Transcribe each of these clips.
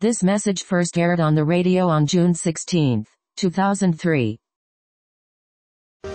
This message first aired on the radio on June 16, 2003.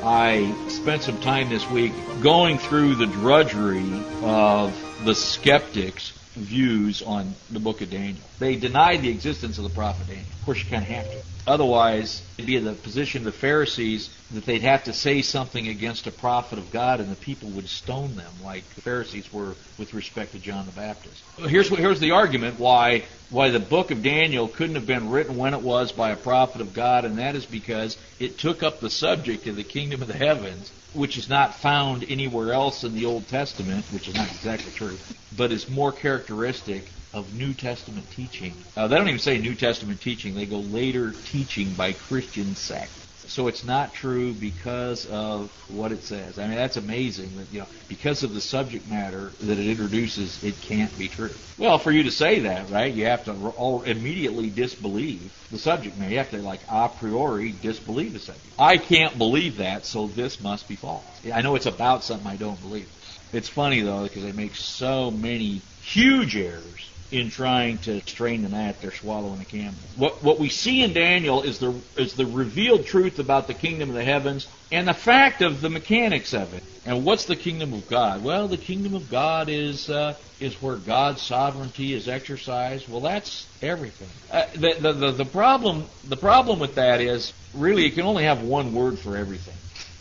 I spent some time this week going through the drudgery of the skeptics' views on the book of Daniel. They denied the existence of the prophet Daniel. Of course, you kind of have to. Otherwise, it'd be in the position of the Pharisees that they'd have to say something against a prophet of God, and the people would stone them, like the Pharisees were with respect to John the Baptist. Here's here's the argument why why the book of Daniel couldn't have been written when it was by a prophet of God, and that is because it took up the subject of the kingdom of the heavens, which is not found anywhere else in the Old Testament, which is not exactly true, but is more characteristic of New Testament teaching. Uh, they don't even say New Testament teaching; they go later teaching by Christian sects. So it's not true because of what it says. I mean, that's amazing that you know because of the subject matter that it introduces, it can't be true. Well, for you to say that, right, you have to immediately disbelieve the subject matter. You have to like a priori disbelieve the subject. I can't believe that, so this must be false. I know it's about something I don't believe. It's funny though because they make so many huge errors in trying to strain the gnat, they're swallowing a camel. What what we see in Daniel is the is the revealed truth about the kingdom of the heavens and the fact of the mechanics of it. And what's the kingdom of God? Well, the kingdom of God is uh, is where God's sovereignty is exercised. Well, that's everything. Uh, the, the the the problem the problem with that is really you can only have one word for everything.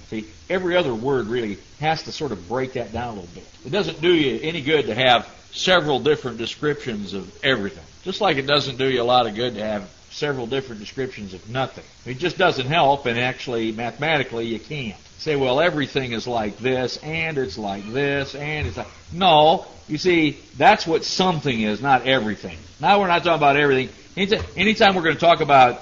See, every other word really has to sort of break that down a little bit. It doesn't do you any good to have several different descriptions of everything. Just like it doesn't do you a lot of good to have several different descriptions of nothing. It just doesn't help, and actually, mathematically, you can't. Say, well, everything is like this, and it's like this, and it's like. No, you see, that's what something is, not everything. Now we're not talking about everything. Anytime, we're going to talk about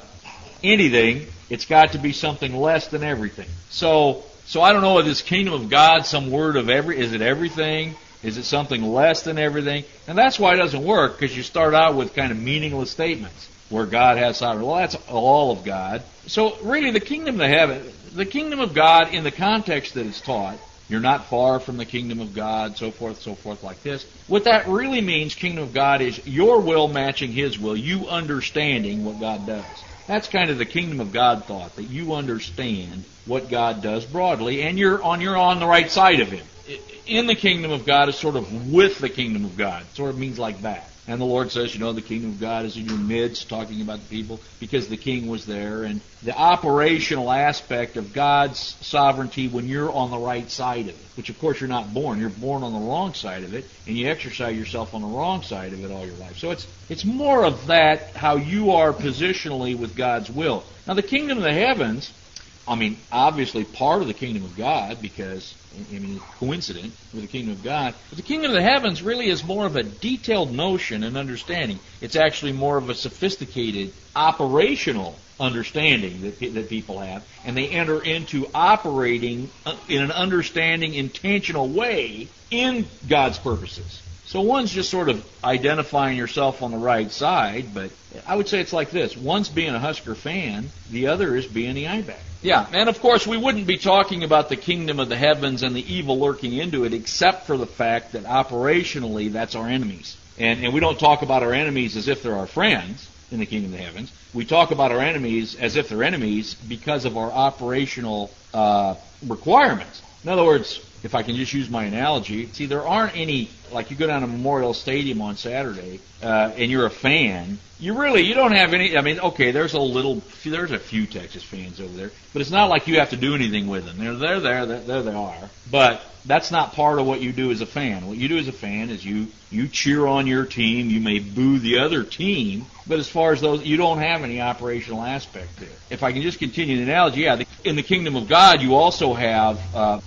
anything, it's got to be something less than everything. So, so I don't know if this kingdom of God, some word of every, is it everything? Is it something less than everything? And that's why it doesn't work, because you start out with kind of meaningless statements where God has sovereignty. Well, that's all of God. So really, the kingdom of heaven, the kingdom of God, in the context that it's taught, you're not far from the kingdom of God, so forth, so forth, like this. What that really means, kingdom of God, is your will matching His will, you understanding what God does. That's kind of the kingdom of God thought, that you understand what God does broadly, and you're on you're on the right side of Him in the kingdom of God is sort of with the kingdom of God. It sort of means like that. And the Lord says, you know, the kingdom of God is in your midst, talking about the people, because the king was there. And the operational aspect of God's sovereignty when you're on the right side of it, which of course you're not born. You're born on the wrong side of it, and you exercise yourself on the wrong side of it all your life. So it's, it's more of that, how you are positionally with God's will. Now the kingdom of the heavens, I mean, obviously part of the kingdom of God, because I mean, coincident with the kingdom of God. But the kingdom of the heavens really is more of a detailed notion and understanding. It's actually more of a sophisticated operational understanding that, that people have, and they enter into operating uh, in an understanding, intentional way in God's purposes. So one's just sort of identifying yourself on the right side, but I would say it's like this. One's being a Husker fan, the other is being the I-back. Yeah, and of course we wouldn't be talking about the kingdom of the heavens and the evil lurking into it except for the fact that operationally that's our enemies. And, and we don't talk about our enemies as if they're our friends in the kingdom of the heavens. We talk about our enemies as if they're enemies because of our operational uh, requirements. In other words, if I can just use my analogy, see, there aren't any, like you go down to Memorial Stadium on Saturday, uh, and you're a fan, you really, you don't have any, I mean, okay, there's a little, there's a few Texas fans over there, but it's not like you have to do anything with them. They're, they're there, they're, there they are. But that's not part of what you do as a fan. What you do as a fan is you, you cheer on your team, you may boo the other team, but as far as those, you don't have any operational aspect there. If I can just continue the analogy, yeah, in the kingdom of God, you also have, uh,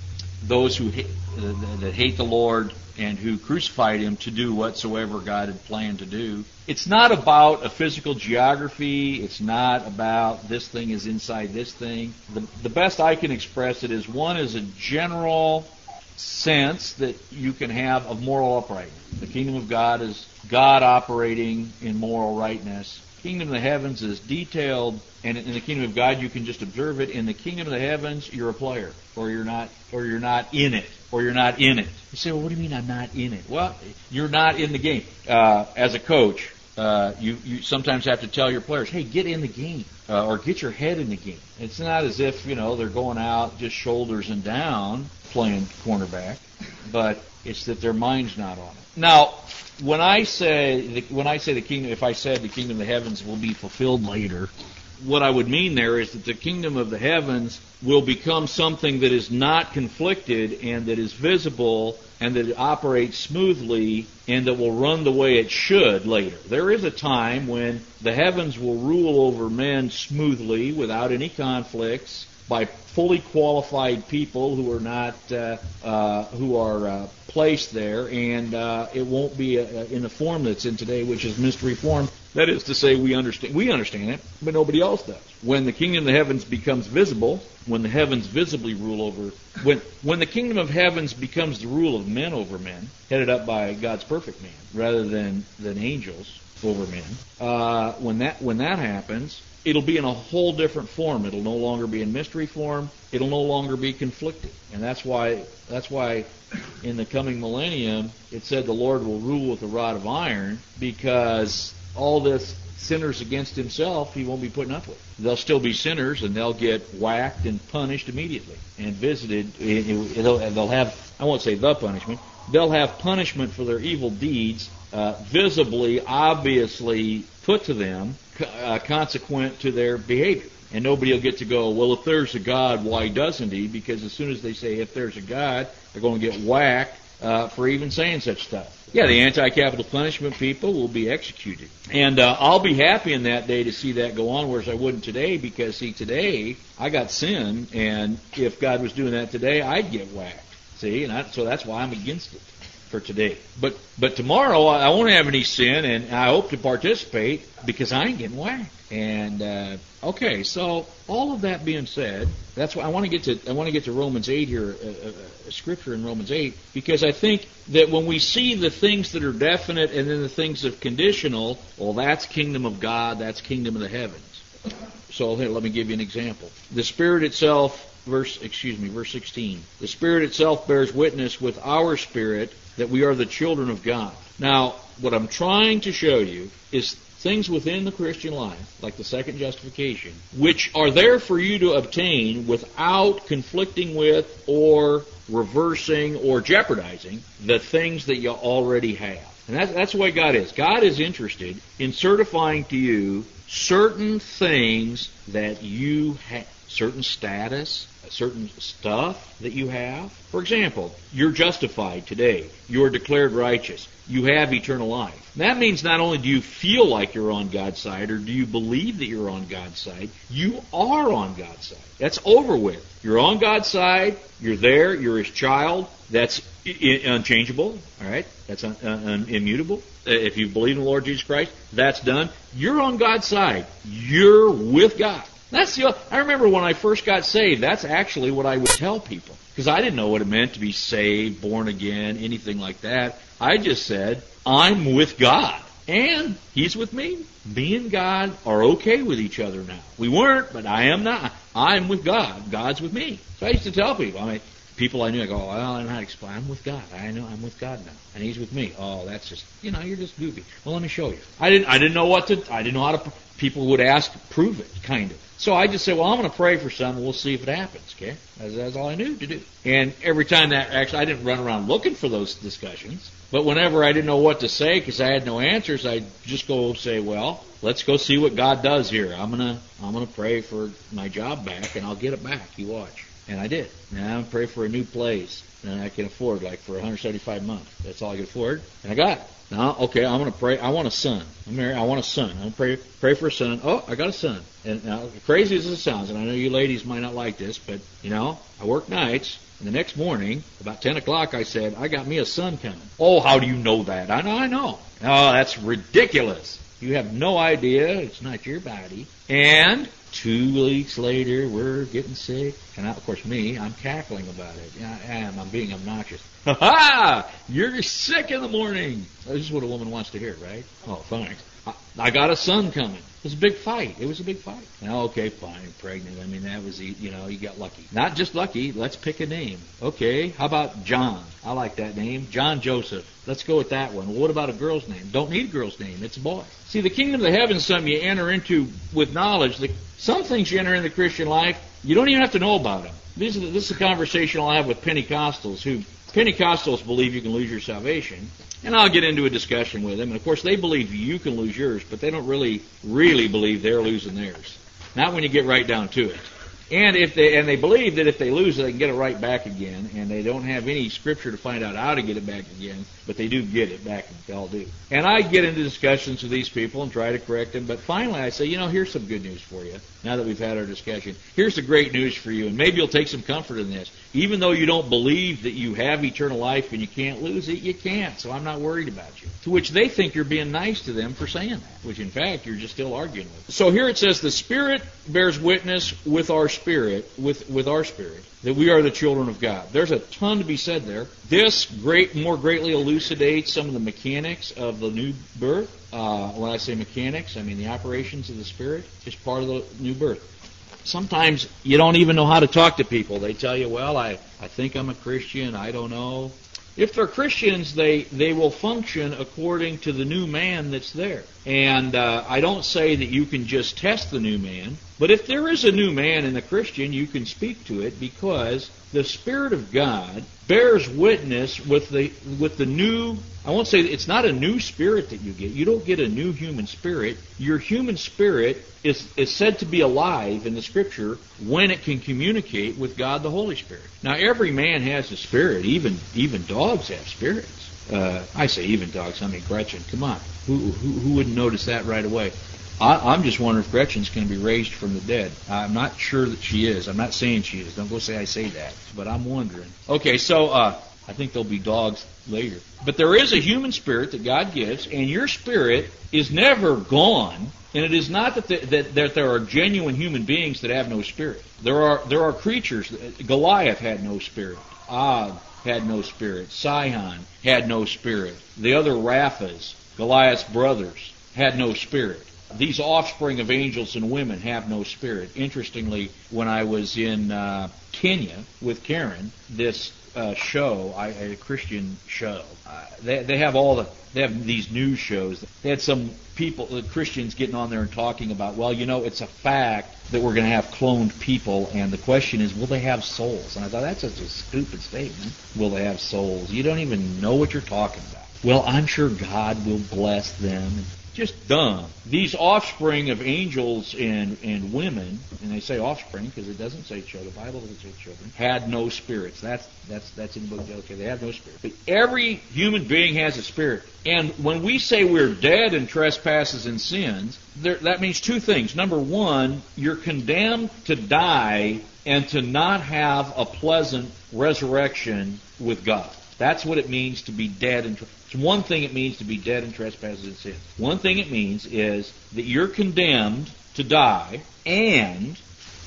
those who that hate the Lord and who crucified him to do whatsoever God had planned to do. It's not about a physical geography. It's not about this thing is inside this thing. The, the best I can express it is one is a general sense that you can have of moral uprightness. The kingdom of God is God operating in moral rightness. Kingdom of the heavens is detailed, and in the kingdom of God you can just observe it. In the kingdom of the heavens, you're a player, or you're not, or you're not in it, or you're not in it. You say, well, what do you mean I'm not in it? Well, you're not in the game. Uh, as a coach, uh, you, you sometimes have to tell your players, hey, get in the game uh, or get your head in the game. It's not as if, you know, they're going out just shoulders and down playing cornerback, but it's that their mind's not on it. Now, when I say when I say the kingdom, if I said the kingdom of the heavens will be fulfilled later, what I would mean there is that the kingdom of the heavens will become something that is not conflicted and that is visible and that it operates smoothly and that will run the way it should later. There is a time when the heavens will rule over men smoothly without any conflicts by fully qualified people who are not uh, uh, who are uh, placed there, and uh, it won't be a, uh, in the form that's in today, which is mystery form. That is to say, we understand we understand it, but nobody else does. When the kingdom of the heavens becomes visible, when the heavens visibly rule over, when when the kingdom of heavens becomes the rule of men over men, headed up by God's perfect man, rather than than angels over men, uh, when that when that happens, it'll be in a whole different form. It'll no longer be in mystery form. It'll no longer be conflicted. And that's why that's why in the coming millennium it said the Lord will rule with a rod of iron because all this sinners against himself he won't be putting up with. They'll still be sinners and they'll get whacked and punished immediately and visited. They'll have I won't say the punishment. They'll have punishment for their evil deeds uh, visibly, obviously put to them uh, consequent to their behavior. And nobody will get to go, well, if there's a God, why doesn't he? Because as soon as they say, if there's a God, they're going to get whacked uh, for even saying such stuff. Yeah, the anti-capital punishment people will be executed. And uh, I'll be happy in that day to see that go on, whereas I wouldn't today, because, see, today I got sin, and if God was doing that today, I'd get whacked. See, and I, so that's why I'm against it for today. But but tomorrow I won't have any sin, and I hope to participate because I ain't getting whacked. And uh, okay, so all of that being said, that's why I want to get to I want to get to Romans eight here, uh, uh, scripture in Romans eight, because I think that when we see the things that are definite and then the things of conditional, well, that's kingdom of God, that's kingdom of the heavens. So here, let me give you an example. The Spirit itself verse excuse me verse 16 the spirit itself bears witness with our spirit that we are the children of God. Now, what I'm trying to show you is things within the Christian life, like the second justification, which are there for you to obtain without conflicting with or reversing or jeopardizing the things that you already have. And that's, that's the way God is. God is interested in certifying to you certain things that you have, certain status, certain stuff that you have. For example, you're justified today. You're declared righteous. You have eternal life. That means not only do you feel like you're on God's side or do you believe that you're on God's side, you are on God's side. That's over with. You're on God's side. You're there. You're His child. That's unchangeable. All right. That's un- un- immutable. Uh, if you believe in the Lord Jesus Christ, that's done. You're on God's side. You're with God. That's the. I remember when I first got saved. That's actually what I would tell people because I didn't know what it meant to be saved, born again, anything like that. I just said I'm with God and He's with me. Me and God are okay with each other now. We weren't, but I am not. I'm with God. God's with me. So I used to tell people. I mean, people I knew, I go, well, I don't know how to explain. I'm with God. I know I'm with God now, and He's with me. Oh, that's just, you know, you're just goofy. Well, let me show you. I didn't, I didn't know what to, I didn't know how to. People would ask, prove it, kind of. So I just said, well, I'm going to pray for something. We'll see if it happens. Okay, that's, that's all I knew to do. And every time that actually, I didn't run around looking for those discussions. But whenever I didn't know what to say because I had no answers, I'd just go say, well, let's go see what God does here. I'm gonna I'm gonna pray for my job back, and I'll get it back. You watch. And I did. I'm gonna pray for a new place that I can afford, like for 175 a month. That's all I can afford, and I got it. Now, okay, I'm to pray. I want a son. I'm married. I want a son. I'm to pray, pray for a son. Oh, I got a son. And now, crazy as it sounds, and I know you ladies might not like this, but, you know, I work nights. And the next morning, about 10 o'clock, I said, I got me a son coming. Oh, how do you know that? I know, I know. Oh, that's ridiculous. You have no idea. It's not your body. And two weeks later, we're getting sick. And I, of course, me, I'm cackling about it. I am. I'm being obnoxious. Ha ha! You're sick in the morning. This is what a woman wants to hear, right? Oh, thanks. I, I got a son coming. It was a big fight. It was a big fight. Now, okay, fine, pregnant. I mean, that was, you know, you got lucky. Not just lucky. Let's pick a name. Okay, how about John? I like that name. John Joseph. Let's go with that one. What about a girl's name? Don't need a girl's name. It's a boy. See, the kingdom of the heavens something you enter into with knowledge. The, some things you enter in the Christian life, you don't even have to know about them. This is, this is a conversation I'll have with Pentecostals who Pentecostals believe you can lose your salvation, and I'll get into a discussion with them. And of course, they believe you can lose yours, but they don't really, really believe they're losing theirs. Not when you get right down to it. And if they and they believe that if they lose they can get it right back again, and they don't have any scripture to find out how to get it back again, but they do get it back, they all do. And I get into discussions with these people and try to correct them, but finally I say, you know, here's some good news for you. Now that we've had our discussion, here's the great news for you, and maybe you'll take some comfort in this. Even though you don't believe that you have eternal life and you can't lose it, you can't. So I'm not worried about you. To which they think you're being nice to them for saying that, which in fact you're just still arguing with. So here it says the Spirit bears witness with our spirit, with, with our spirit, that we are the children of God. There's a ton to be said there. This great, more greatly elucidates some of the mechanics of the new birth. Uh, when I say mechanics, I mean the operations of the Spirit is part of the new birth. Sometimes you don't even know how to talk to people. They tell you, well, I, I think I'm a Christian. I don't know. If they're Christians, they, they will function according to the new man that's there. And uh, I don't say that you can just test the new man, but if there is a new man in the Christian, you can speak to it because the Spirit of God bears witness with the with the new I won't say it's not a new spirit that you get. You don't get a new human spirit. Your human spirit is, is said to be alive in the scripture when it can communicate with God the Holy Spirit. Now every man has a spirit, even even dogs have spirits. Uh, I say even dogs, I mean Gretchen, come on. Who, who, who wouldn't notice that right away? I, am just wondering if Gretchen's going to be raised from the dead. I'm not sure that she is. I'm not saying she is. Don't go say I say that. But I'm wondering. Okay, so uh, I think there'll be dogs later. But there is a human spirit that God gives, and your spirit is never gone. And it is not that, the, that, that there are genuine human beings that have no spirit. There are there are creatures. Goliath had no spirit. Og had no spirit. Sihon had no spirit. The other Raphas, Goliath's brothers, had no spirit these offspring of angels and women have no spirit. Interestingly, when I was in uh, Kenya with Karen, this uh, show, I, a Christian show, uh, they, they have all the they have these news shows. They had some people, the Christians, getting on there and talking about, well, you know, it's a fact that we're going to have cloned people, and the question is, will they have souls? And I thought that's such a stupid statement. Will they have souls? You don't even know what you're talking about. Well, I'm sure God will bless them just dumb. These offspring of angels and, and women, and they say offspring because it doesn't say children. The Bible doesn't say children. Had no spirits. That's that's that's in the book. Okay, they have no spirit. But every human being has a spirit. And when we say we're dead in trespasses and sins, there, that means two things. Number one, you're condemned to die and to not have a pleasant resurrection with God. That's what it means to be dead in trespasses one thing it means to be dead in trespasses and sins. One thing it means is that you're condemned to die, and,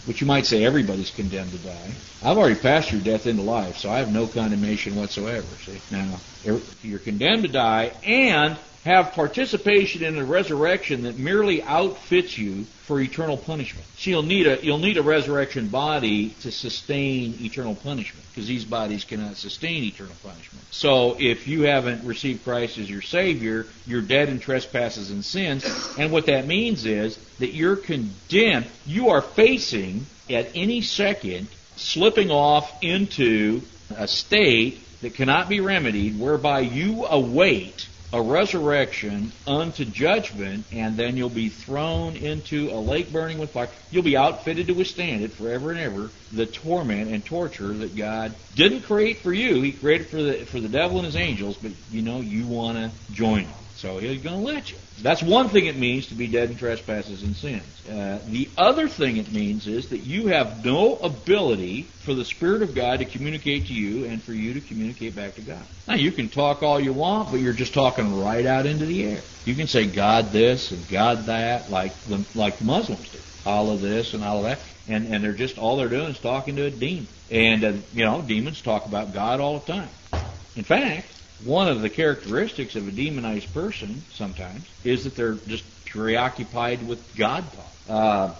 which you might say everybody's condemned to die. I've already passed your death into life, so I have no condemnation whatsoever. See, now you're condemned to die, and have participation in a resurrection that merely outfits you for eternal punishment. So you'll need a you'll need a resurrection body to sustain eternal punishment because these bodies cannot sustain eternal punishment. So if you haven't received Christ as your savior, you're dead in trespasses and sins, and what that means is that you're condemned. You are facing at any second slipping off into a state that cannot be remedied whereby you await a resurrection unto judgment, and then you'll be thrown into a lake burning with fire. You'll be outfitted to withstand it forever and ever, the torment and torture that God didn't create for you. He created for the for the devil and his angels, but you know you want to join him. So he's going to let you. That's one thing it means to be dead in trespasses and sins. Uh, the other thing it means is that you have no ability for the Spirit of God to communicate to you and for you to communicate back to God. Now, you can talk all you want, but you're just talking right out into the air. You can say God this and God that, like the, like the Muslims do. All of this and all of that. And, and they're just, all they're doing is talking to a demon. And, uh, you know, demons talk about God all the time. In fact, one of the characteristics of a demonized person sometimes is that they're just preoccupied with God. Uh,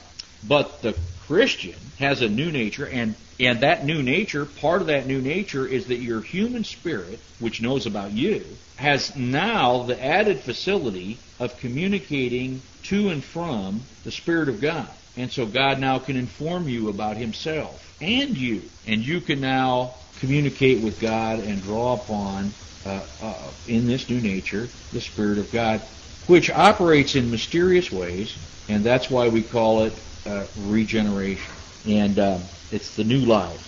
but the Christian has a new nature, and and that new nature, part of that new nature is that your human spirit, which knows about you, has now the added facility of communicating to and from the Spirit of God. And so God now can inform you about Himself and you. And you can now communicate with God and draw upon, uh, uh, in this new nature, the Spirit of God, which operates in mysterious ways, and that's why we call it uh, regeneration. And um, it's the new life.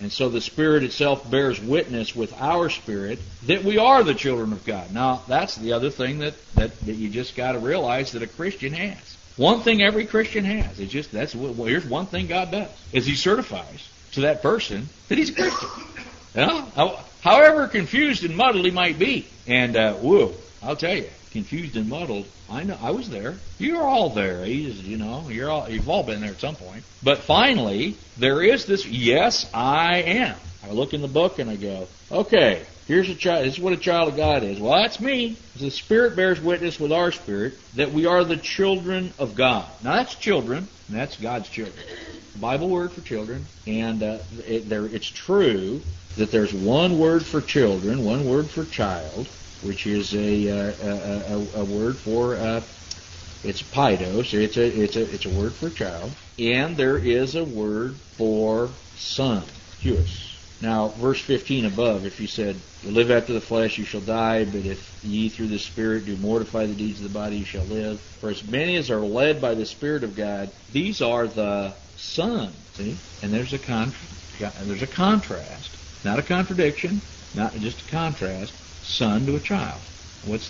And so the Spirit itself bears witness with our spirit that we are the children of God. Now, that's the other thing that, that, that you just got to realize that a Christian has. One thing every Christian has. It's just, that's, well, here's one thing God does, is He certifies to that person that he's a Christian. You know? However confused and muddled he might be. And, uh, whoa, I'll tell you, confused and muddled. I know I was there. You're all there. He's, you know, you're all you've all been there at some point. But finally, there is this. Yes, I am. I look in the book and I go, okay, here's a child. This is what a child of God is. Well, that's me. The Spirit bears witness with our spirit that we are the children of God. Now that's children. That's God's children. Bible word for children, and uh, it, there, it's true that there's one word for children, one word for child, which is a uh, a, a, a, word for uh, it's paidos. It's a it's a it's a word for child, and there is a word for son, huios. Now, verse 15 above, if you said, "You live after the flesh, you shall die; but if ye through the Spirit do mortify the deeds of the body, you shall live." For as many as are led by the Spirit of God, these are the sons. See, and there's a con- there's a contrast, not a contradiction, not just a contrast son to a child. What's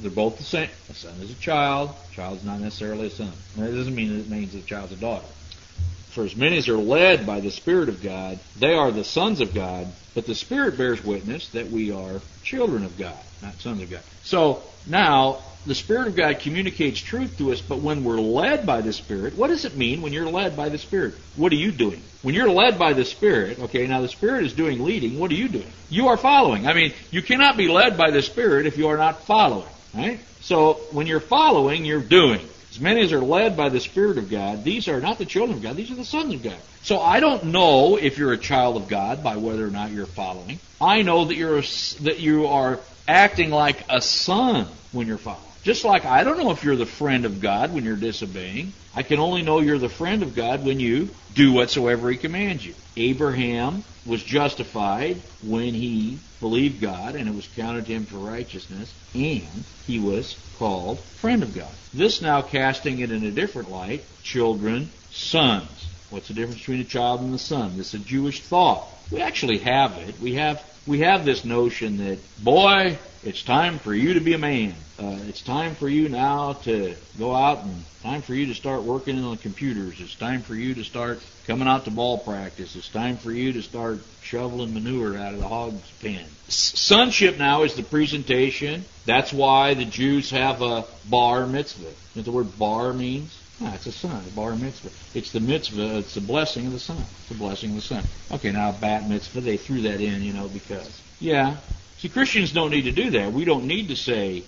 they're both the same. A son is a child. A child is not necessarily a son. That doesn't mean it means the child's a daughter. For as many as are led by the Spirit of God, they are the sons of God. But the Spirit bears witness that we are children of God, not sons of God. So now the Spirit of God communicates truth to us, but when we're led by the Spirit, what does it mean when you're led by the Spirit? What are you doing? When you're led by the Spirit, okay, now the Spirit is doing leading, what are you doing? You are following. I mean, you cannot be led by the Spirit if you are not following, right? So when you're following, you're doing. As many as are led by the Spirit of God, these are not the children of God, these are the sons of God. So I don't know if you're a child of God by whether or not you're following. I know that you're a, that you are acting like a son when you're following. Just like I don't know if you're the friend of God when you're disobeying. I can only know you're the friend of God when you do whatsoever He commands you. Abraham was justified when he believed God and it was counted to him for righteousness, and he was called friend of God. This now casting it in a different light, children, sons. What's the difference between a child and a son? This is a Jewish thought. We actually have it. We have we have this notion that boy, it's time for you to be a man. Uh, it's time for you now to go out and time for you to start working on the computers. It's time for you to start coming out to ball practice. It's time for you to start shoveling manure out of the hog's pen. Sonship now is the presentation. That's why the Jews have a bar mitzvah. You know what the word bar means? Ah, it's a son, a bar mitzvah. It's the mitzvah, it's the blessing of the son. It's the blessing of the son. Okay, now bat mitzvah, they threw that in, you know, because. Yeah, See, Christians don't need to do that. We don't need to say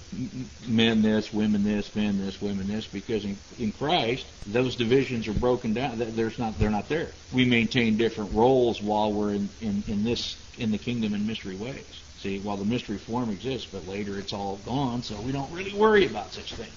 men this, women this, men this, women this, because in, in Christ those divisions are broken down. There's not, they're not there. We maintain different roles while we're in, in, in this in the kingdom in mystery ways. See, while the mystery form exists, but later it's all gone, so we don't really worry about such things.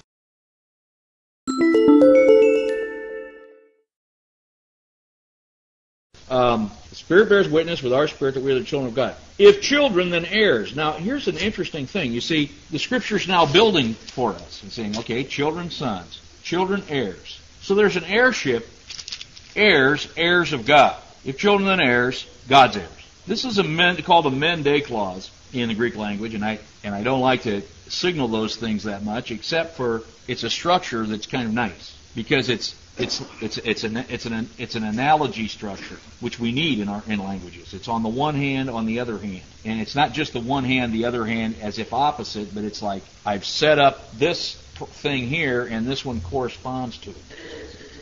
Um, the Spirit bears witness with our spirit that we are the children of God. If children, then heirs. Now, here's an interesting thing. You see, the Scripture's now building for us and saying, okay, children, sons, children, heirs. So there's an heirship, heirs, heirs of God. If children, then heirs, God's heirs. This is a men, called a mende clause in the Greek language, and I and I don't like to signal those things that much, except for it's a structure that's kind of nice because it's it's it's it's an it's an it's an analogy structure which we need in our in languages. It's on the one hand, on the other hand, and it's not just the one hand, the other hand as if opposite, but it's like I've set up this thing here, and this one corresponds to it.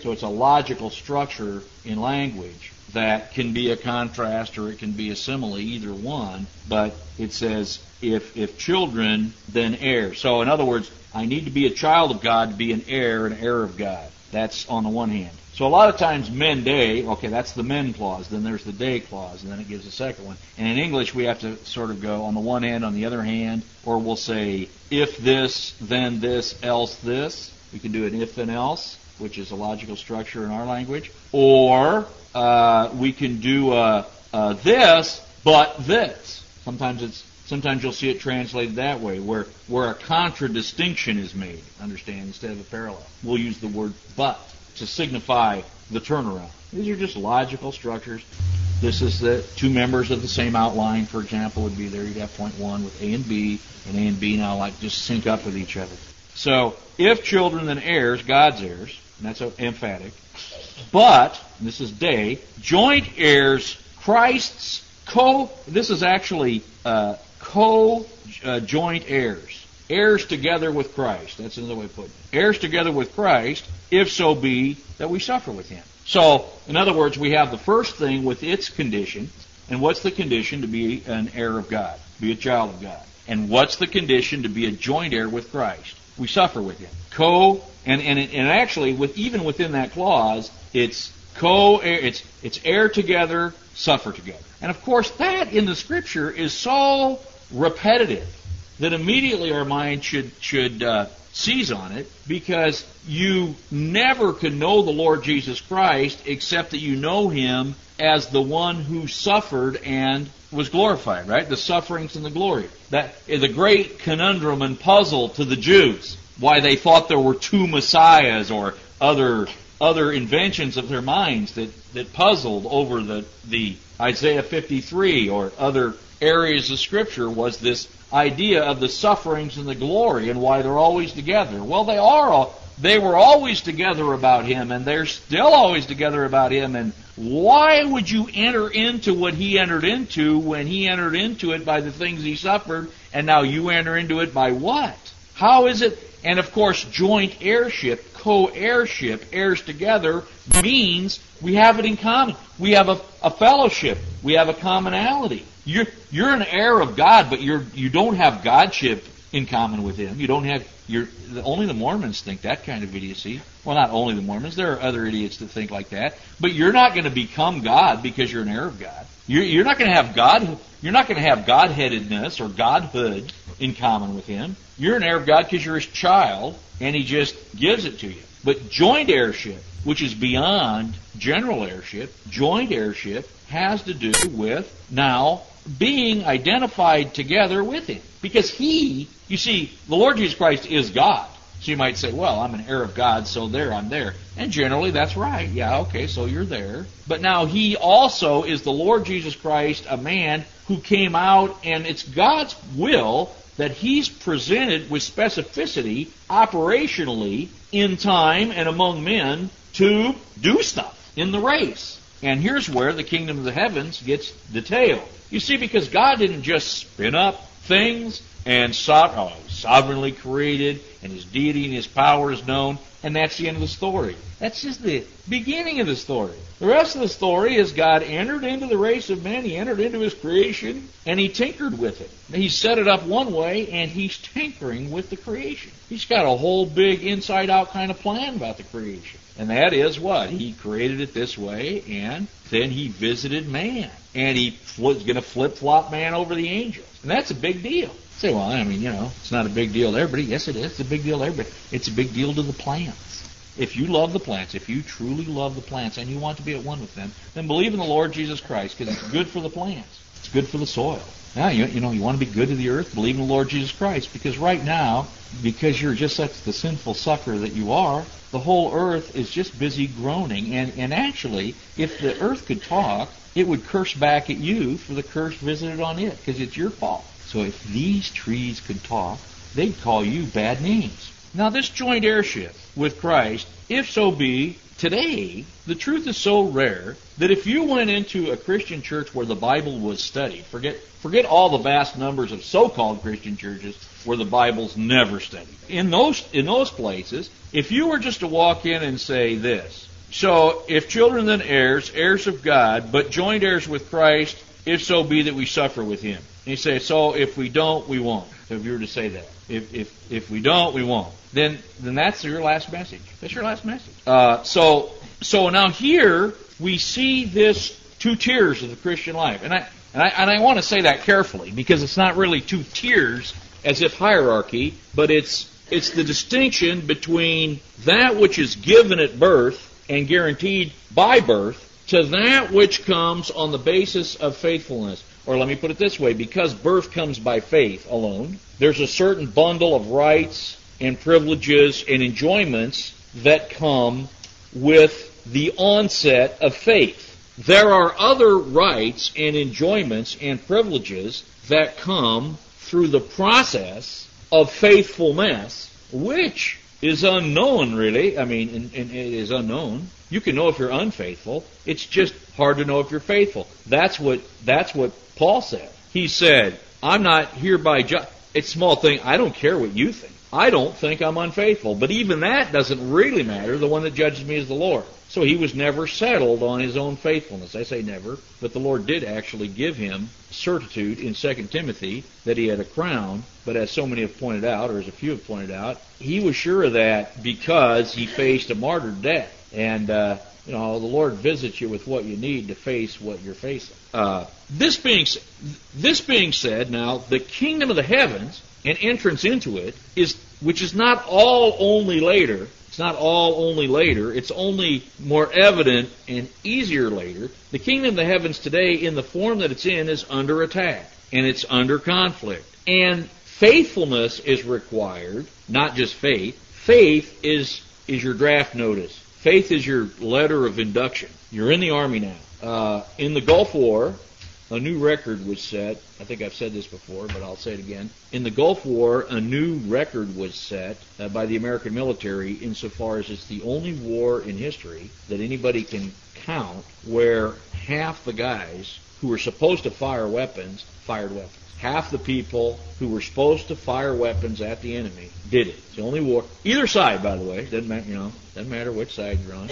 So it's a logical structure in language that can be a contrast or it can be a simile, either one. But it says, if, if children, then heirs. So in other words, I need to be a child of God to be an heir, an heir of God. That's on the one hand. So a lot of times men day, okay, that's the men clause. Then there's the de clause, and then it gives a second one. And in English, we have to sort of go on the one hand, on the other hand, or we'll say if this, then this, else this. We can do an if and else, which is a logical structure in our language. Or uh, we can do uh, uh, this, but this. Sometimes it's sometimes you'll see it translated that way, where where a contradistinction is made. Understand instead of a parallel. We'll use the word but to signify the turnaround. These are just logical structures. This is the two members of the same outline, for example, would be there. You'd have point one with A and B, and A and B now like just sync up with each other. So, if children, then heirs, God's heirs, and that's emphatic. But, this is day, joint heirs, Christ's co, this is actually uh, co joint heirs heirs together with Christ. That's another way of putting it. Heirs together with Christ, if so be that we suffer with him. So, in other words, we have the first thing with its condition, and what's the condition to be an heir of God, be a child of God? And what's the condition to be a joint heir with Christ? We suffer with him. Co and and and actually with even within that clause, it's co it's it's heir together, suffer together. And of course, that in the scripture is so repetitive that immediately our mind should should uh, seize on it because you never can know the Lord Jesus Christ except that you know Him as the one who suffered and was glorified, right? The sufferings and the glory. That is a great conundrum and puzzle to the Jews. Why they thought there were two messiahs or other other inventions of their minds that, that puzzled over the, the Isaiah 53 or other areas of Scripture was this idea of the sufferings and the glory and why they're always together. Well, they are. all, They were always together about him, and they're still always together about him. And why would you enter into what he entered into when he entered into it by the things he suffered, and now you enter into it by what? How is it? And of course, joint heirship, co-heirship, heirs together means we have it in common. We have a, a fellowship. We have a commonality. You're, you're an heir of God, but you're, you don't have Godship in common with Him. You don't have, you're, only the Mormons think that kind of idiocy. Well, not only the Mormons. There are other idiots that think like that. But you're not going to become God because you're an heir of God. You're, you're not going to have God, you're not going to have Godheadedness or Godhood in common with Him. You're an heir of God because you're His child, and He just gives it to you. But joint heirship, which is beyond general heirship, joint heirship has to do with now being identified together with Him. Because He, you see, the Lord Jesus Christ is God. So you might say, well, I'm an heir of God, so there, I'm there. And generally, that's right. Yeah, okay, so you're there. But now He also is the Lord Jesus Christ, a man who came out, and it's God's will that He's presented with specificity, operationally, in time and among men, to do stuff in the race. And here's where the kingdom of the heavens gets detailed. You see, because God didn't just spin up things and oh, sovereignly created, and His deity and His power is known, and that's the end of the story. That's just the beginning of the story. The rest of the story is God entered into the race of men, He entered into His creation, and He tinkered with it. He set it up one way, and He's tinkering with the creation. He's got a whole big inside out kind of plan about the creation. And that is what? He created it this way, and then he visited man. And he was going to flip flop man over the angels. And that's a big deal. say, well, I mean, you know, it's not a big deal to everybody. Yes, it is. It's a big deal to everybody. It's a big deal to the plants. If you love the plants, if you truly love the plants and you want to be at one with them, then believe in the Lord Jesus Christ because it's good for the plants. It's good for the soil. Now, you, you know, you want to be good to the earth, believe in the Lord Jesus Christ because right now, because you're just such the sinful sucker that you are, the whole earth is just busy groaning. And, and actually, if the earth could talk, it would curse back at you for the curse visited on it because it's your fault. So if these trees could talk, they'd call you bad names. Now, this joint heirship with Christ, if so be, today, the truth is so rare that if you went into a Christian church where the Bible was studied, forget, forget all the vast numbers of so-called Christian churches where the Bible's never studied. In those, in those places, if you were just to walk in and say this, So, if children, then heirs, heirs of God, but joint heirs with Christ, if so be that we suffer with him. You say, so if we don't, we won't. So if you were to say that, if if if we don't, we won't. Then then that's your last message. That's your last message. Uh, so so now here we see this two tiers of the Christian life, and I and I, and I want to say that carefully because it's not really two tiers as if hierarchy, but it's it's the distinction between that which is given at birth and guaranteed by birth to that which comes on the basis of faithfulness. Or let me put it this way because birth comes by faith alone, there's a certain bundle of rights and privileges and enjoyments that come with the onset of faith. There are other rights and enjoyments and privileges that come through the process of faithfulness, which is unknown, really. I mean, and, and it is unknown. You can know if you're unfaithful. It's just hard to know if you're faithful. That's what that's what Paul said. He said, "I'm not hereby ju- It's small thing. I don't care what you think. I don't think I'm unfaithful. But even that doesn't really matter. The one that judges me is the Lord. So he was never settled on his own faithfulness. I say never, but the Lord did actually give him certitude in 2 Timothy that he had a crown. But as so many have pointed out, or as a few have pointed out, he was sure of that because he faced a martyr death. And, uh, you know, the Lord visits you with what you need to face what you're facing. Uh, this being this being said, now the kingdom of the heavens and entrance into it is, which is not all only later, it's not all only later. It's only more evident and easier later. The kingdom of the heavens today, in the form that it's in, is under attack and it's under conflict. And faithfulness is required, not just faith. Faith is is your draft notice. Faith is your letter of induction. You're in the army now. Uh, in the Gulf War, a new record was set. I think I've said this before, but I'll say it again. In the Gulf War, a new record was set uh, by the American military insofar as it's the only war in history that anybody can count where half the guys who were supposed to fire weapons fired weapons. Half the people who were supposed to fire weapons at the enemy did it. It's the only war. Either side, by the way, doesn't matter. You know, doesn't matter which side you're on.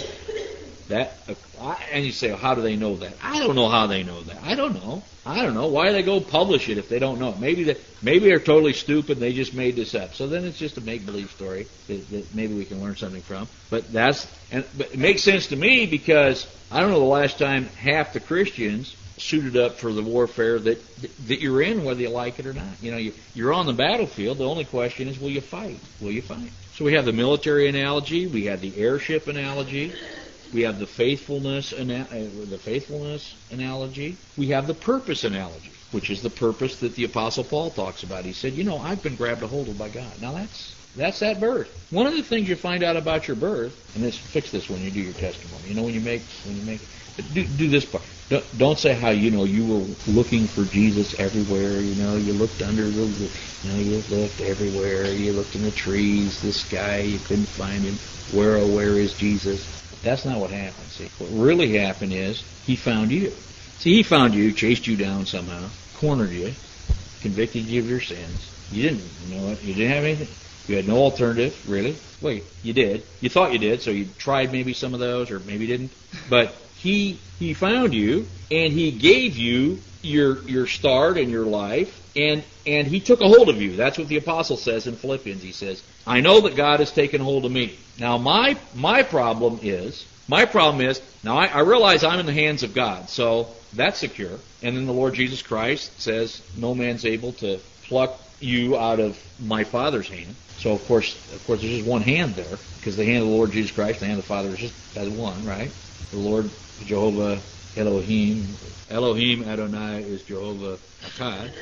That uh, and you say, well, how do they know that? I don't know how they know that. I don't know. I don't know why they go publish it if they don't know. Maybe they maybe they're totally stupid. and They just made this up. So then it's just a make believe story that, that maybe we can learn something from. But that's and but it makes sense to me because I don't know the last time half the Christians suited up for the warfare that that you're in, whether you like it or not. You know, you, you're on the battlefield. The only question is, will you fight? Will you fight? So we have the military analogy. We have the heirship analogy. We have the faithfulness, uh, the faithfulness analogy. We have the purpose analogy, which is the purpose that the Apostle Paul talks about. He said, "You know, I've been grabbed a hold of by God." Now that's that's that birth. One of the things you find out about your birth, and this fix this when you do your testimony. You know, when you make when you make do, do this part. Don't, don't say how you know you were looking for Jesus everywhere. You know, you looked under the, you know, you looked everywhere. You looked in the trees, the sky. You couldn't find him. Where oh, where is Jesus? That's not what happened. See, what really happened is he found you. See, he found you, chased you down somehow, cornered you, convicted you of your sins. You didn't know what? You didn't have anything. You had no alternative, really. Wait, you did. You thought you did, so you tried maybe some of those, or maybe didn't. But he he found you, and he gave you your your start in your life, and and he took a hold of you. That's what the apostle says in Philippians. He says, "I know that God has taken hold of me." Now my my problem is my problem is now I, I realize I'm in the hands of God, so that's secure. And then the Lord Jesus Christ says, "No man's able to pluck you out of my Father's hand." So of course, of course, there's just one hand there because the hand of the Lord Jesus Christ, the hand of the Father is just as one, right? The Lord Jehovah Elohim Elohim Adonai is Jehovah Echad.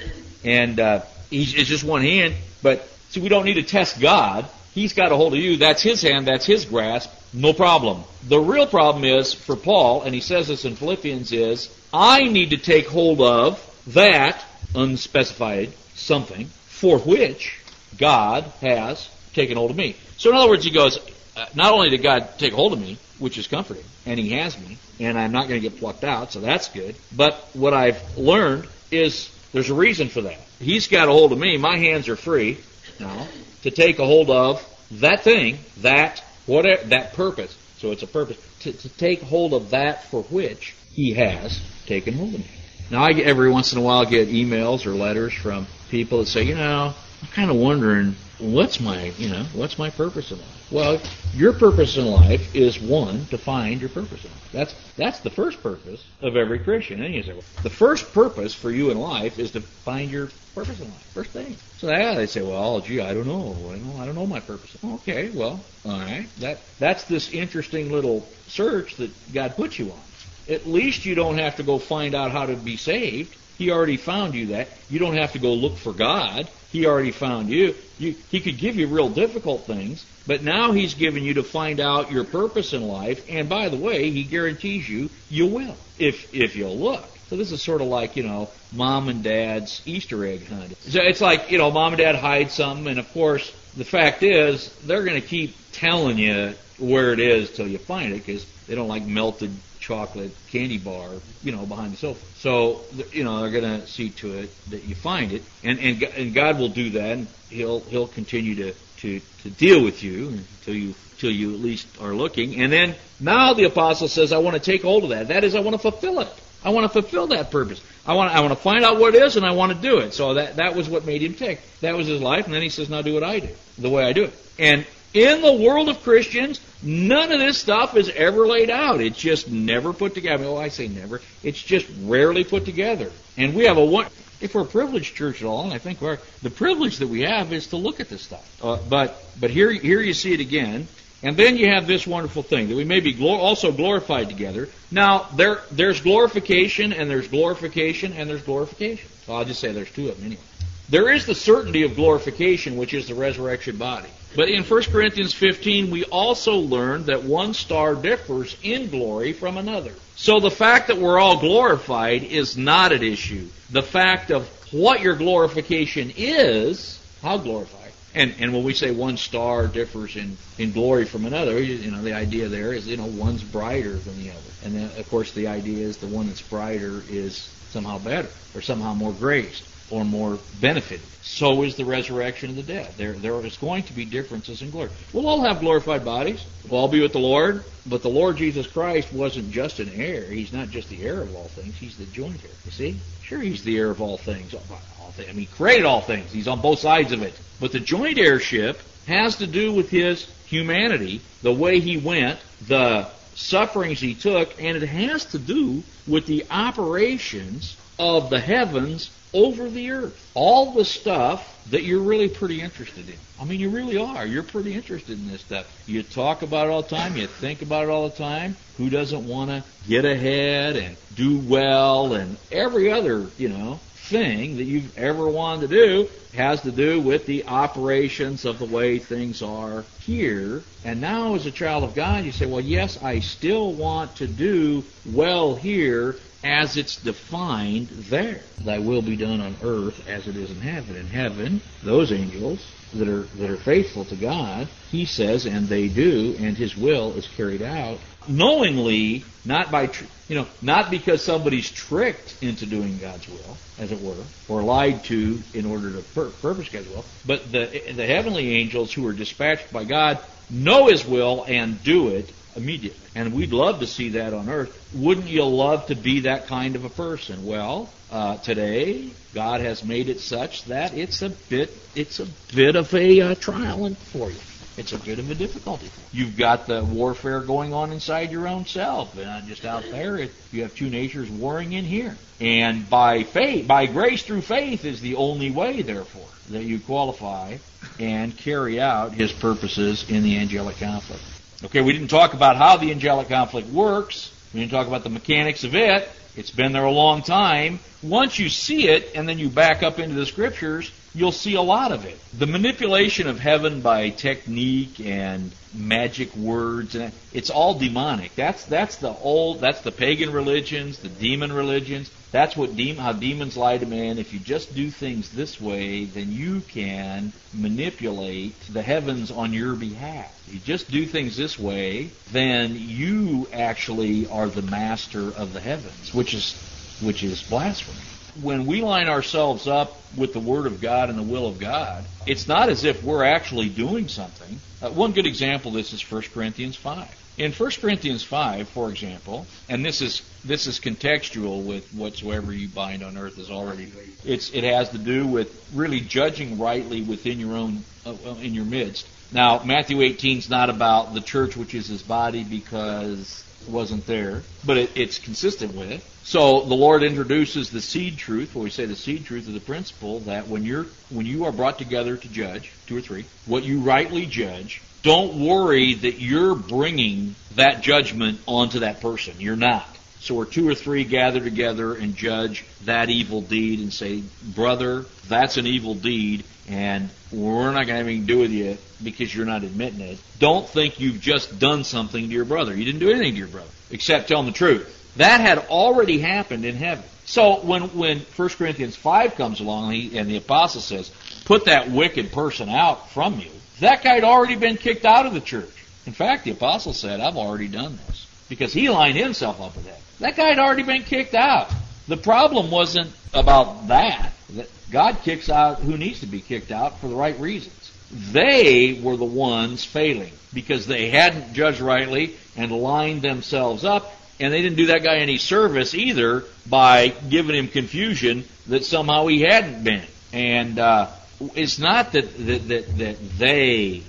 And uh, he's, it's just one hand, but see, we don't need to test God. He's got a hold of you. That's his hand. That's his grasp. No problem. The real problem is for Paul, and he says this in Philippians, is I need to take hold of that unspecified something for which God has taken hold of me. So in other words, he goes, uh, not only did God take hold of me, which is comforting, and He has me, and I'm not going to get plucked out, so that's good. But what I've learned is there's a reason for that. He's got a hold of me. My hands are free now to take a hold of that thing, that whatever, that purpose. So it's a purpose to, to take hold of that for which He has taken hold of me. Now, I every once in a while get emails or letters from people that say, you know, I'm kind of wondering what's my, you know, what's my purpose in life? Well, your purpose in life is one to find your purpose in life. That's that's the first purpose of every Christian. And you say, well, the first purpose for you in life is to find your purpose in life. First thing. So yeah, they say, well, gee, I don't know. I don't know my purpose. Okay, well, all right. That that's this interesting little search that God put you on. At least you don't have to go find out how to be saved. He already found you that. You don't have to go look for God. He already found you. you. He could give you real difficult things, but now He's given you to find out your purpose in life. And by the way, He guarantees you you will if if you'll look. So this is sort of like you know mom and dad's Easter egg hunt. So it's like you know mom and dad hide something, and of course the fact is they're going to keep telling you where it is till you find it because they don't like melted chocolate candy bar, you know, behind the sofa. So, you know, they're going to see to it that you find it, and and and God will do that. And he'll he'll continue to to to deal with you until you until you at least are looking. And then now the apostle says, I want to take hold of that. That is, I want to fulfill it. I want to fulfill that purpose. I want I want to find out what it is, and I want to do it. So that that was what made him tick. That was his life. And then he says, now do what I do, the way I do it. And in the world of Christians, none of this stuff is ever laid out. It's just never put together. Oh, I say never. It's just rarely put together. And we have a one. If we're a privileged church at all, and I think we're, the privilege that we have is to look at this stuff. Uh, but but here here you see it again. And then you have this wonderful thing that we may be glor- also glorified together. Now there there's glorification and there's glorification and there's glorification. So I'll just say there's two of them anyway. There is the certainty of glorification, which is the resurrection body. But in 1 Corinthians 15, we also learn that one star differs in glory from another. So the fact that we're all glorified is not at issue. The fact of what your glorification is, how glorified. And, and when we say one star differs in, in glory from another, you know, the idea there is, you know, one's brighter than the other. And then, of course, the idea is the one that's brighter is somehow better or somehow more graced or more benefited. So is the resurrection of the dead. There, there is going to be differences in glory. We'll all have glorified bodies. We'll all be with the Lord. But the Lord Jesus Christ wasn't just an heir. He's not just the heir of all things. He's the joint heir. You see? Sure, he's the heir of all things. All things. I mean, he created all things. He's on both sides of it. But the joint heirship has to do with his humanity, the way he went, the sufferings he took, and it has to do with the operations of the heavens over the earth. All the stuff that you're really pretty interested in. I mean, you really are. You're pretty interested in this stuff. You talk about it all the time. You think about it all the time. Who doesn't want to get ahead and do well and every other, you know, thing that you've ever wanted to do has to do with the operations of the way things are here. And now, as a child of God, you say, well, yes, I still want to do well here as it's defined there. Thy will be done on earth as it is in heaven. In heaven, those angels that are that are faithful to God, he says, and they do, and his will is carried out knowingly, not by you know, not because somebody's tricked into doing God's will, as it were, or lied to in order to pur- purpose God's will, but the the heavenly angels who are dispatched by God know His will and do it immediately. And we'd love to see that on earth. Wouldn't you love to be that kind of a person? Well, uh, today God has made it such that it's a bit it's a bit of a uh, trial for you. It's a bit of a difficulty. You've got the warfare going on inside your own self, and just out there, it, you have two natures warring in here. And by faith, by grace through faith, is the only way, therefore, that you qualify and carry out His purposes in the angelic conflict. Okay, we didn't talk about how the angelic conflict works. We didn't talk about the mechanics of it. It's been there a long time. Once you see it, and then you back up into the scriptures, you'll see a lot of it. The manipulation of heaven by technique and magic words and it's all demonic. That's that's the old that's the pagan religions, the demon religions. That's what de- how demons lie to man. If you just do things this way, then you can manipulate the heavens on your behalf. If you just do things this way, then you actually are the master of the heavens, which is which is blasphemy. When we line ourselves up with the Word of God and the will of God, it's not as if we're actually doing something. Uh, one good example of this is 1 Corinthians 5. In 1 Corinthians 5, for example, and this is this is contextual with whatsoever you bind on earth is already it's it has to do with really judging rightly within your own uh, in your midst. Now, Matthew 18 is not about the church which is his body because it wasn't there, but it, it's consistent with it. So the Lord introduces the seed truth, When we say the seed truth is the principle that when you're when you are brought together to judge, two or three, what you rightly judge, don't worry that you're bringing that judgment onto that person. You're not. So where two or three gather together and judge that evil deed and say, brother, that's an evil deed, and we're not going to have anything to do with you because you're not admitting it. Don't think you've just done something to your brother. You didn't do anything to your brother except tell him the truth. That had already happened in heaven. So when when 1 Corinthians 5 comes along and, he, and the apostle says, put that wicked person out from you, that guy had already been kicked out of the church. In fact, the apostle said, I've already done this. Because he lined himself up with that. That guy had already been kicked out. The problem wasn't about that. That God kicks out who needs to be kicked out for the right reasons. They were the ones failing because they hadn't judged rightly and lined themselves up, and they didn't do that guy any service either by giving him confusion that somehow he hadn't been. And uh, it's not that, that, that, that they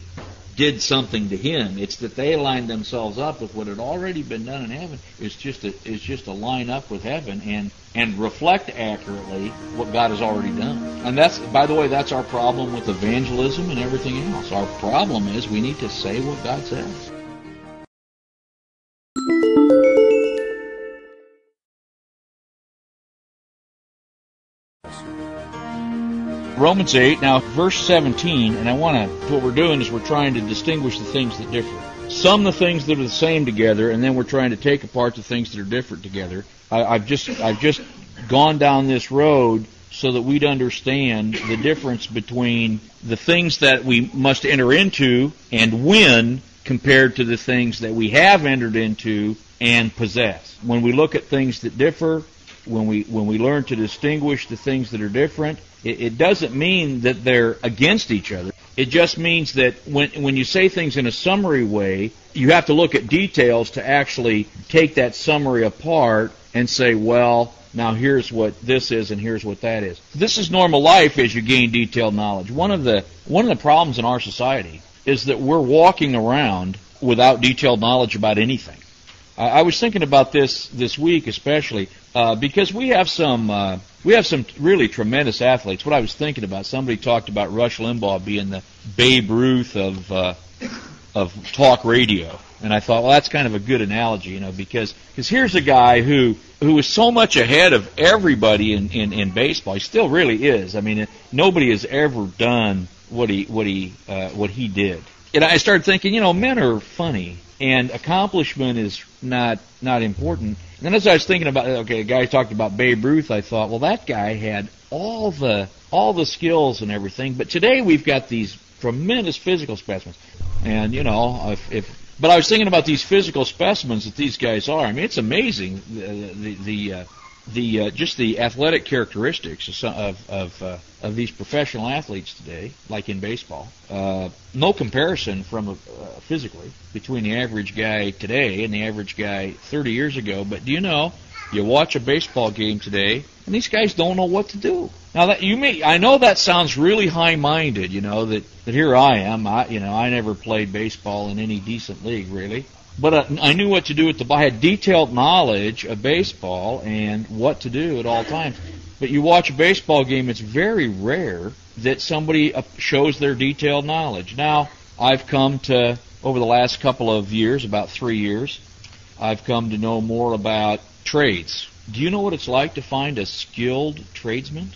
did something to him. It's that they lined themselves up with what had already been done in heaven. It's just a, it's just to line up with heaven and and reflect accurately what God has already done. And that's by the way, that's our problem with evangelism and everything else. Our problem is we need to say what God says. Romans 8, now verse 17, and I want to, what we're doing is we're trying to distinguish the things that differ. Sum the things that are the same together, and then we're trying to take apart the things that are different together. I, I've just, I've just gone down this road so that we'd understand the difference between the things that we must enter into and win compared to the things that we have entered into and possess. When we look at things that differ, when we when we learn to distinguish the things that are different, it, it doesn't mean that they're against each other. It just means that when when you say things in a summary way, you have to look at details to actually take that summary apart and say, well, now here's what this is and here's what that is. This is normal life as you gain detailed knowledge. One of the one of the problems in our society is that we're walking around without detailed knowledge about anything. I was thinking about this this week, especially uh, because we have some uh, we have some really tremendous athletes. What I was thinking about, somebody talked about Rush Limbaugh being the Babe Ruth of uh, of talk radio, and I thought, well, that's kind of a good analogy, you know, because because here's a guy who who is so much ahead of everybody in, in in baseball. He still really is. I mean, nobody has ever done what he what he uh, what he did. And I started thinking, you know, men are funny and accomplishment is not not important. And then as I was thinking about okay, a guy talked about Babe Ruth, I thought, well, that guy had all the all the skills and everything, but today we've got these tremendous physical specimens, and you know, if, if but I was thinking about these physical specimens that these guys are. I mean, it's amazing the the, the uh, the uh, just the athletic characteristics of some, of of, uh, of these professional athletes today, like in baseball. Uh, no comparison from uh, physically between the average guy today and the average guy 30 years ago. But do you know? You watch a baseball game today, and these guys don't know what to do. Now that you may, I know that sounds really high-minded. You know that that here I am. I you know I never played baseball in any decent league really but I, I knew what to do with the ball. I had detailed knowledge of baseball and what to do at all times. But you watch a baseball game, it's very rare that somebody shows their detailed knowledge. Now, I've come to, over the last couple of years, about three years, I've come to know more about trades. Do you know what it's like to find a skilled tradesman?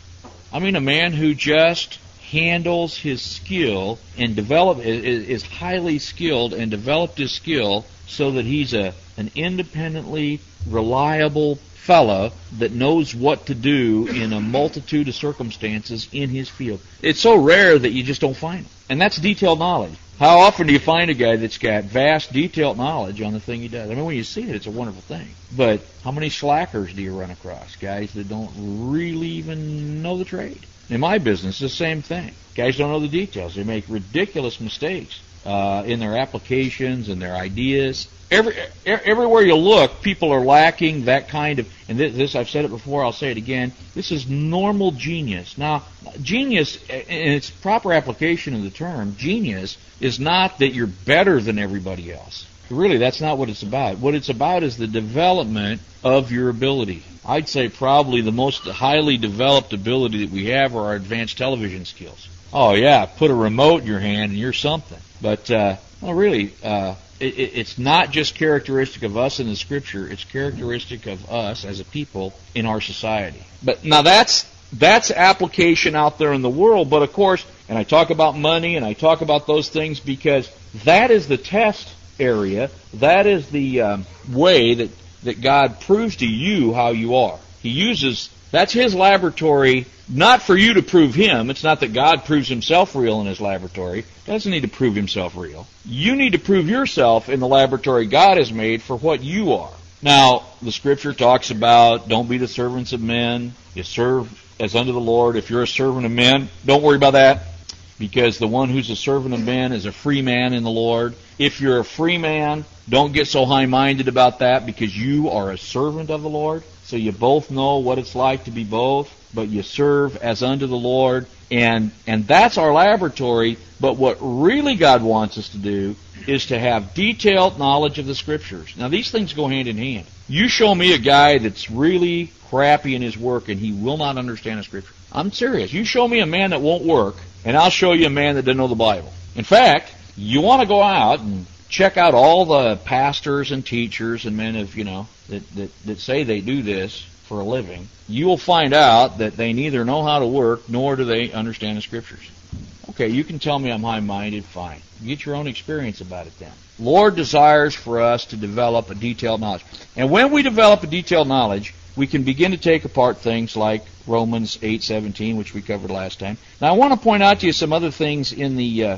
I mean, a man who just handles his skill and develop is, is highly skilled and developed his skill so that he's a an independently reliable fella that knows what to do in a multitude of circumstances in his field. It's so rare that you just don't find it. And that's detailed knowledge. How often do you find a guy that's got vast, detailed knowledge on the thing he does? I mean, when you see it, it's a wonderful thing. But how many slackers do you run across? Guys that don't really even know the trade. In my business, the same thing. Guys don't know the details. They make ridiculous mistakes uh, in their applications and their ideas. Every, everywhere you look, people are lacking that kind of, and this, this, I've said it before, I'll say it again, this is normal genius. Now, genius, in its proper application of the term, genius is not that you're better than everybody else. Really, that's not what it's about. What it's about is the development of your ability. I'd say probably the most highly developed ability that we have are our advanced television skills. Oh yeah, put a remote in your hand and you're something. But uh, well, really, uh, it, it's not just characteristic of us in the Scripture; it's characteristic of us as a people in our society. But now that's that's application out there in the world. But of course, and I talk about money and I talk about those things because that is the test area. That is the um, way that that God proves to you how you are. He uses that's His laboratory not for you to prove him. It's not that God proves himself real in his laboratory. He doesn't need to prove himself real. You need to prove yourself in the laboratory God has made for what you are. Now, the scripture talks about don't be the servants of men. You serve as unto the Lord. If you're a servant of men, don't worry about that because the one who's a servant of men is a free man in the Lord. If you're a free man, don't get so high minded about that because you are a servant of the Lord. So you both know what it's like to be both but you serve as unto the Lord. And, and that's our laboratory. But what really God wants us to do is to have detailed knowledge of the Scriptures. Now, these things go hand in hand. You show me a guy that's really crappy in his work and he will not understand the Scripture. I'm serious. You show me a man that won't work, and I'll show you a man that doesn't know the Bible. In fact, you want to go out and check out all the pastors and teachers and men of, you know, that, that, that say they do this for a living, you will find out that they neither know how to work nor do they understand the scriptures. Okay, you can tell me I'm high minded, fine. Get your own experience about it then. Lord desires for us to develop a detailed knowledge. And when we develop a detailed knowledge, we can begin to take apart things like Romans 8:17, which we covered last time. Now, I want to point out to you some other things in the uh,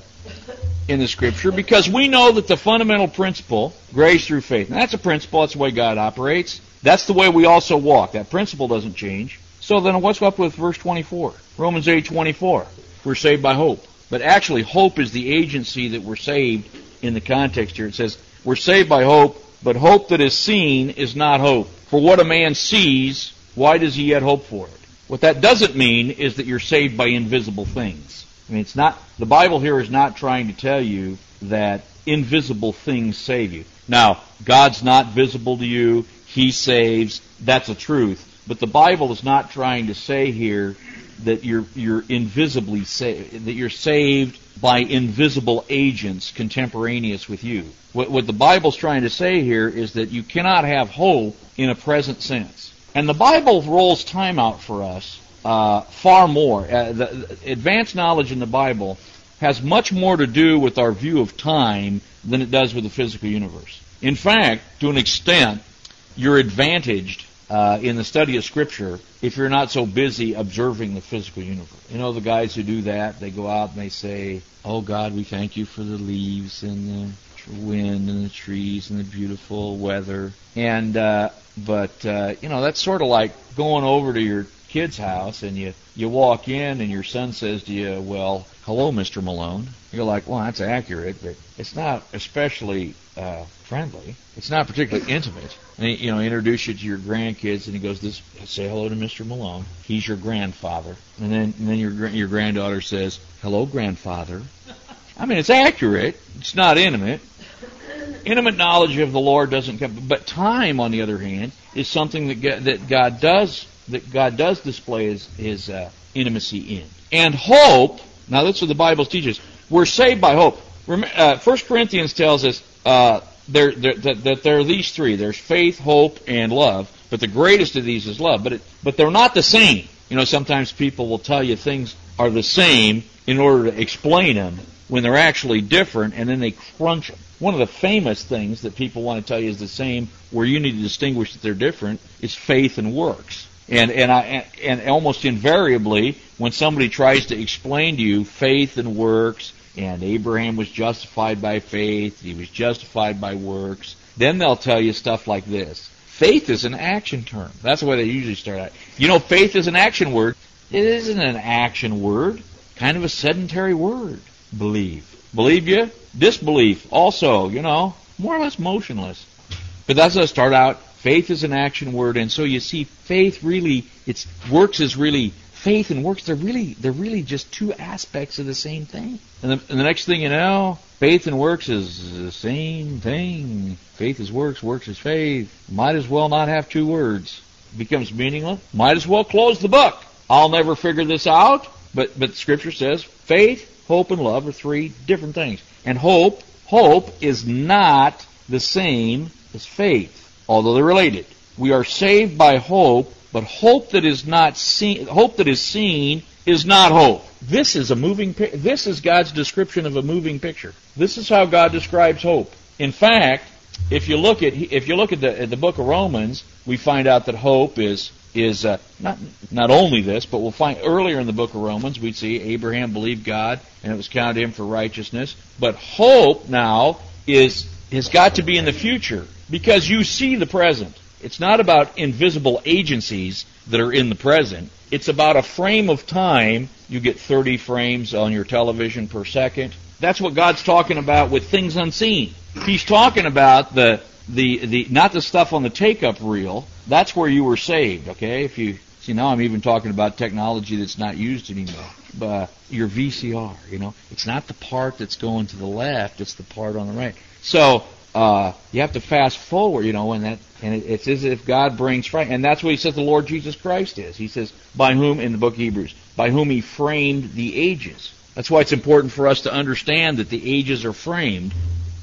in the Scripture because we know that the fundamental principle, grace through faith, and that's a principle. That's the way God operates. That's the way we also walk. That principle doesn't change. So then what's up with verse 24? Romans 8:24. We're saved by hope. But actually hope is the agency that we're saved in the context here. It says we're saved by hope, but hope that is seen is not hope. For what a man sees, why does he yet hope for it? What that doesn't mean is that you're saved by invisible things. I mean, it's not, the Bible here is not trying to tell you that invisible things save you. Now, God's not visible to you. He saves. That's a truth. But the Bible is not trying to say here that you're you're invisibly saved, that you're saved by invisible agents contemporaneous with you. What, what the Bible's trying to say here is that you cannot have hope in a present sense. And the Bible rolls time out for us uh, far more. Uh, the, the advanced knowledge in the Bible has much more to do with our view of time than it does with the physical universe. In fact, to an extent, you're advantaged uh, in the study of Scripture if you're not so busy observing the physical universe. You know, the guys who do that, they go out and they say, Oh God, we thank you for the leaves and the wind and the trees and the beautiful weather. And, uh, but, uh, you know, that's sort of like going over to your kid's house and you, you walk in and your son says to you, Well, hello, Mr. Malone. You're like, Well, that's accurate, but it's not especially uh, friendly. It's not particularly intimate. And you know, introduce you to your grandkids, and he goes, "This, say hello to Mr. Malone. He's your grandfather." And then, and then your your granddaughter says, "Hello, grandfather." I mean, it's accurate. It's not intimate. Intimate knowledge of the Lord doesn't come, but time, on the other hand, is something that that God does that God does display His, his uh, intimacy in. And hope. Now, that's what the Bible teaches. We're saved by hope. Uh, First Corinthians tells us uh, there, there, that, that there are these three. There's faith, hope, and love. But the greatest of these is love. But it, but they're not the same. You know, sometimes people will tell you things are the same in order to explain them. When they're actually different, and then they crunch them. One of the famous things that people want to tell you is the same, where you need to distinguish that they're different, is faith and works. And and I and almost invariably, when somebody tries to explain to you faith and works, and Abraham was justified by faith, he was justified by works, then they'll tell you stuff like this. Faith is an action term. That's the way they usually start out. You know, faith is an action word. It isn't an action word. Kind of a sedentary word. Believe. Believe you? Disbelief. Also, you know, more or less motionless. But that's I start out. Faith is an action word, and so you see, faith really, its works is really faith and works. They're really, they're really just two aspects of the same thing. And the, and the next thing you know, faith and works is the same thing. Faith is works, works is faith. Might as well not have two words. Becomes meaningless. Might as well close the book. I'll never figure this out. But but Scripture says faith, hope, and love are three different things. And hope, hope is not the same as faith although they're related. We are saved by hope, but hope that is not seen, hope that is seen is not hope. This is a moving this is God's description of a moving picture. This is how God describes hope. In fact, if you look at if you look at the at the book of Romans, we find out that hope is is uh, not not only this, but we'll find earlier in the book of Romans we see Abraham believed God and it was counted him for righteousness. But hope now is has got to be in the future because you see the present. It's not about invisible agencies that are in the present. It's about a frame of time. You get 30 frames on your television per second. That's what God's talking about with things unseen. He's talking about the the the not the stuff on the take-up reel. That's where you were saved. Okay, if you see now, I'm even talking about technology that's not used anymore. But your VCR, you know, it's not the part that's going to the left; it's the part on the right. So uh, you have to fast forward, you know, and that and it, it's as if God brings fright, and that's what He says the Lord Jesus Christ is. He says, by whom in the book of Hebrews, by whom He framed the ages. That's why it's important for us to understand that the ages are framed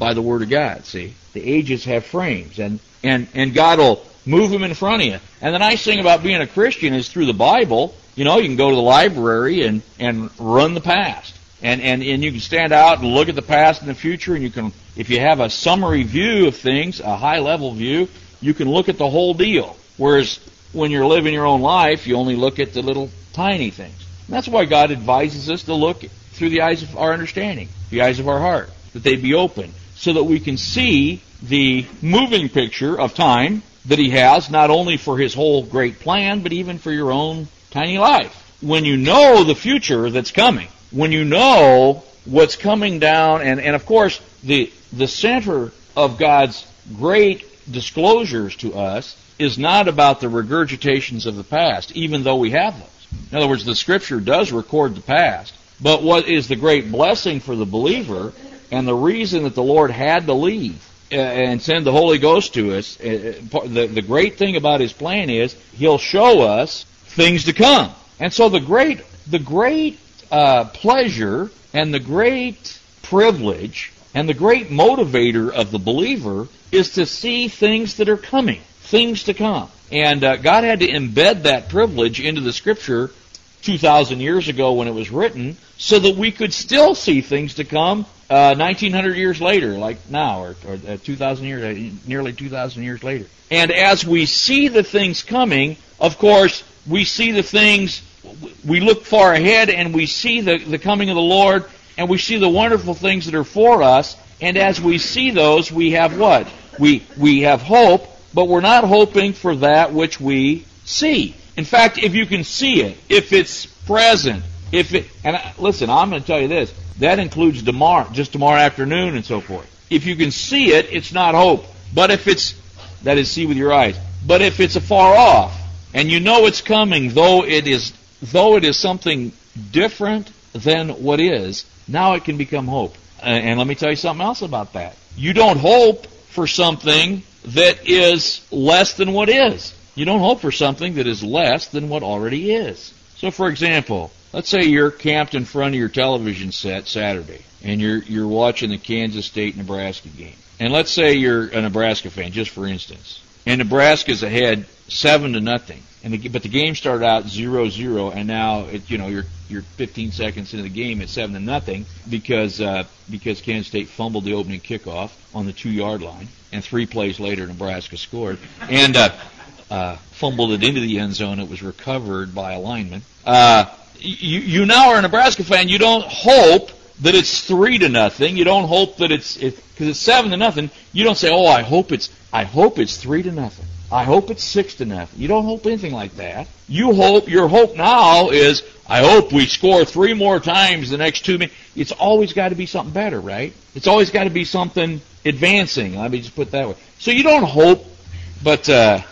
by the Word of God. See, the ages have frames, and and and God will move them in front of you. And the nice thing about being a Christian is through the Bible, you know, you can go to the library and and run the past and, and, and you can stand out and look at the past and the future, and you can, if you have a summary view of things, a high level view, you can look at the whole deal. Whereas when you're living your own life, you only look at the little tiny things. And that's why God advises us to look through the eyes of our understanding, the eyes of our heart, that they be open, so that we can see the moving picture of time that He has, not only for His whole great plan, but even for your own tiny life. When you know the future that's coming, when you know what's coming down, and, and of course, the, the center of God's great disclosures to us is not about the regurgitations of the past, even though we have those. In other words, the Scripture does record the past, but what is the great blessing for the believer, and the reason that the Lord had to leave uh, and send the Holy Ghost to us, uh, uh, the, the great thing about His plan is He'll show us things to come. And so the great, the great uh, pleasure and the great privilege and the great motivator of the believer is to see things that are coming, things to come. And uh, God had to embed that privilege into the Scripture 2,000 years ago when it was written so that we could still see things to come uh, 1,900 years later, like now, or, or uh, 2,000 years, uh, nearly 2,000 years later. And as we see the things coming, of course, we see the things we look far ahead and we see the, the coming of the Lord and we see the wonderful things that are for us. And as we see those, we have what? We, we have hope, but we're not hoping for that which we see. In fact, if you can see it, if it's present, if it, and listen, I'm going to tell you this, that includes tomorrow, just tomorrow afternoon and so forth. If you can see it, it's not hope. But if it's, that is see with your eyes. But if it's afar off, and you know it's coming, though it is though it is something different than what is, now it can become hope. And let me tell you something else about that. You don't hope for something that is less than what is. You don't hope for something that is less than what already is. So, for example, let's say you're camped in front of your television set Saturday, and you're you're watching the Kansas State Nebraska game. And let's say you're a Nebraska fan, just for instance. and Nebraska's ahead seven to nothing. And the, but the game started out 0-0, and now it, you know you're you're 15 seconds into the game at seven to nothing because uh, because Kansas State fumbled the opening kickoff on the two yard line, and three plays later Nebraska scored and uh, uh, fumbled it into the end zone. It was recovered by a lineman. Uh, you you now are a Nebraska fan. You don't hope that it's three to nothing. You don't hope that it's because it, it's seven to nothing. You don't say, "Oh, I hope it's I hope it's three to nothing." I hope it's six to nothing. You don't hope anything like that. You hope your hope now is I hope we score three more times the next two minutes. It's always got to be something better, right? It's always got to be something advancing. Let me just put it that way. So you don't hope, but uh,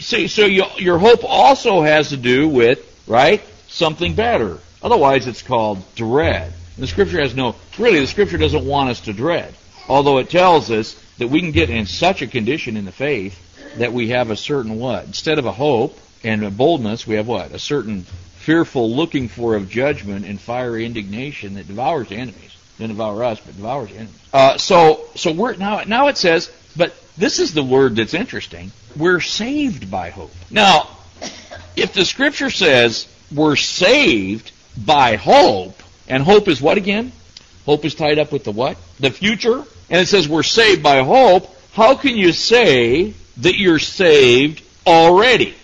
so so you, your hope also has to do with right something better. Otherwise, it's called dread. And the scripture has no really. The scripture doesn't want us to dread, although it tells us that we can get in such a condition in the faith that we have a certain what? Instead of a hope and a boldness, we have what? A certain fearful looking for of judgment and fiery indignation that devours enemies. Doesn't devour us, but devours enemies. Uh, so, so we're now. Now it says, but this is the word that's interesting. We're saved by hope. Now, if the scripture says we're saved by hope, and hope is what again? Hope is tied up with the what? The future. And it says we're saved by hope. How can you say that you're saved already.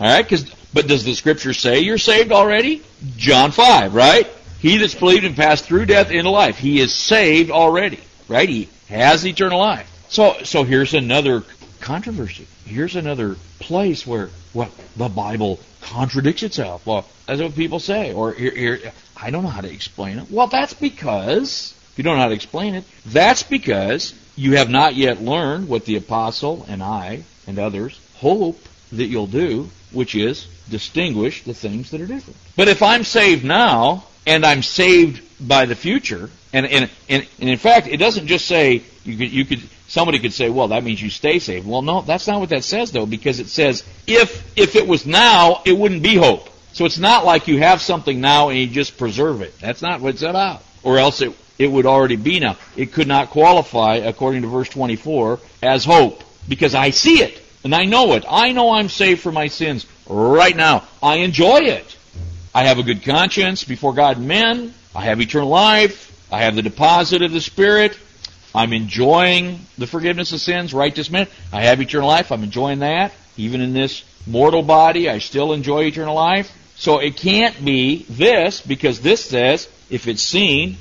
All right? Cause, but does the scripture say you're saved already? John 5, right? He that's believed and passed through death into life. He is saved already, right? He has eternal life. So, so here's another controversy. Here's another place where what the Bible contradicts itself. Well, that's what people say. Or here, here, I don't know how to explain it. Well, that's because if you don't know how to explain it, that's because you have not yet learned what the apostle and I and others hope that you'll do, which is distinguish the things that are different. But if I'm saved now and I'm saved by the future, and and and, and in fact, it doesn't just say you could you could somebody could say, well, that means you stay saved. Well, no, that's not what that says though, because it says if if it was now, it wouldn't be hope. So it's not like you have something now and you just preserve it. That's not what it's about. Or else it it would already be now. It could not qualify, according to verse 24, as hope, because I see it, and I know it. I know I'm saved from my sins right now. I enjoy it. I have a good conscience before God and men. I have eternal life. I have the deposit of the Spirit. I'm enjoying the forgiveness of sins right this minute. I have eternal life. I'm enjoying that. Even in this mortal body, I still enjoy eternal life. So it can't be this, because this says, if it's seen,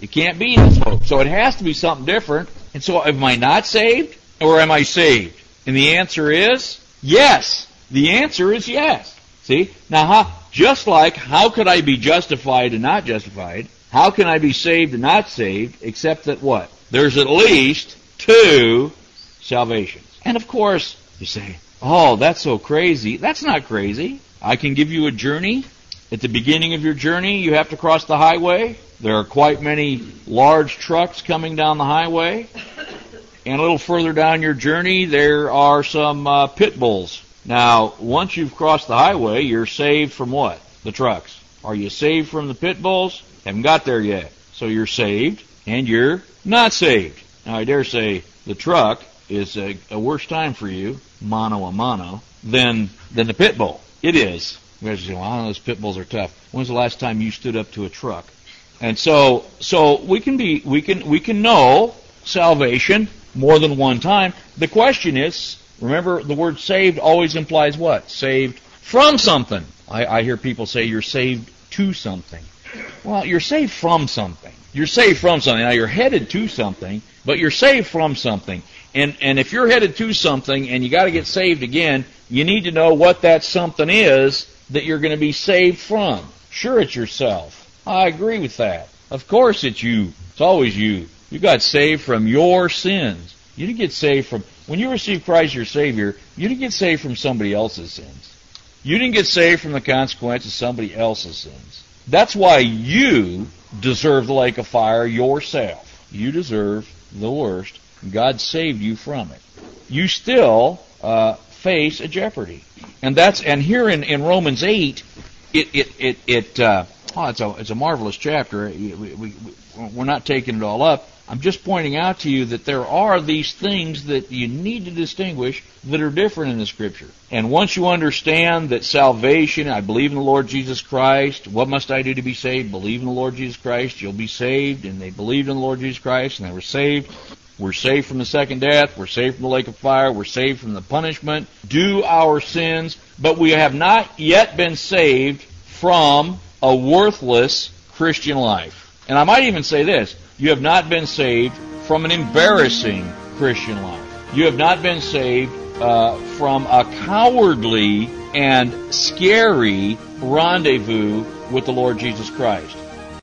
it can't be in this hope. So it has to be something different. And so am I not saved or am I saved? And the answer is yes. The answer is yes. See? Now, how, just like how could I be justified and not justified? How can I be saved and not saved except that what? There's at least two salvations. And of course, you say, oh, that's so crazy. That's not crazy. I can give you a journey. At the beginning of your journey, you have to cross the highway. There are quite many large trucks coming down the highway. And a little further down your journey, there are some uh, pit bulls. Now, once you've crossed the highway, you're saved from what? The trucks. Are you saved from the pit bulls? Haven't got there yet. So you're saved, and you're not saved. Now, I dare say the truck is a, a worse time for you, mano a mano, than, than the pit bull. It is. You guys say, well, I know those pit bulls are tough. When's the last time you stood up to a truck? And so, so we can be, we can, we can know salvation more than one time. The question is, remember the word saved always implies what? Saved from something. I, I hear people say you're saved to something. Well, you're saved from something. You're saved from something. Now you're headed to something, but you're saved from something. And, and if you're headed to something and you gotta get saved again, you need to know what that something is that you're going to be saved from. Sure, it's yourself. I agree with that. Of course it's you. It's always you. You got saved from your sins. You didn't get saved from, when you received Christ your Savior, you didn't get saved from somebody else's sins. You didn't get saved from the consequences of somebody else's sins. That's why you deserve the lake of fire yourself. You deserve the worst. God saved you from it. You still uh, face a jeopardy, and that's and here in, in Romans eight, it it it, it uh, Oh, it's a it's a marvelous chapter. We, we, we're not taking it all up, I'm just pointing out to you that there are these things that you need to distinguish that are different in the Scripture. And once you understand that salvation, I believe in the Lord Jesus Christ, what must I do to be saved? Believe in the Lord Jesus Christ, you'll be saved. And they believed in the Lord Jesus Christ and they were saved. We're saved from the second death. We're saved from the lake of fire. We're saved from the punishment due our sins. But we have not yet been saved from a worthless Christian life. And I might even say this. You have not been saved from an embarrassing Christian life. You have not been saved uh, from a cowardly and scary rendezvous with the Lord Jesus Christ.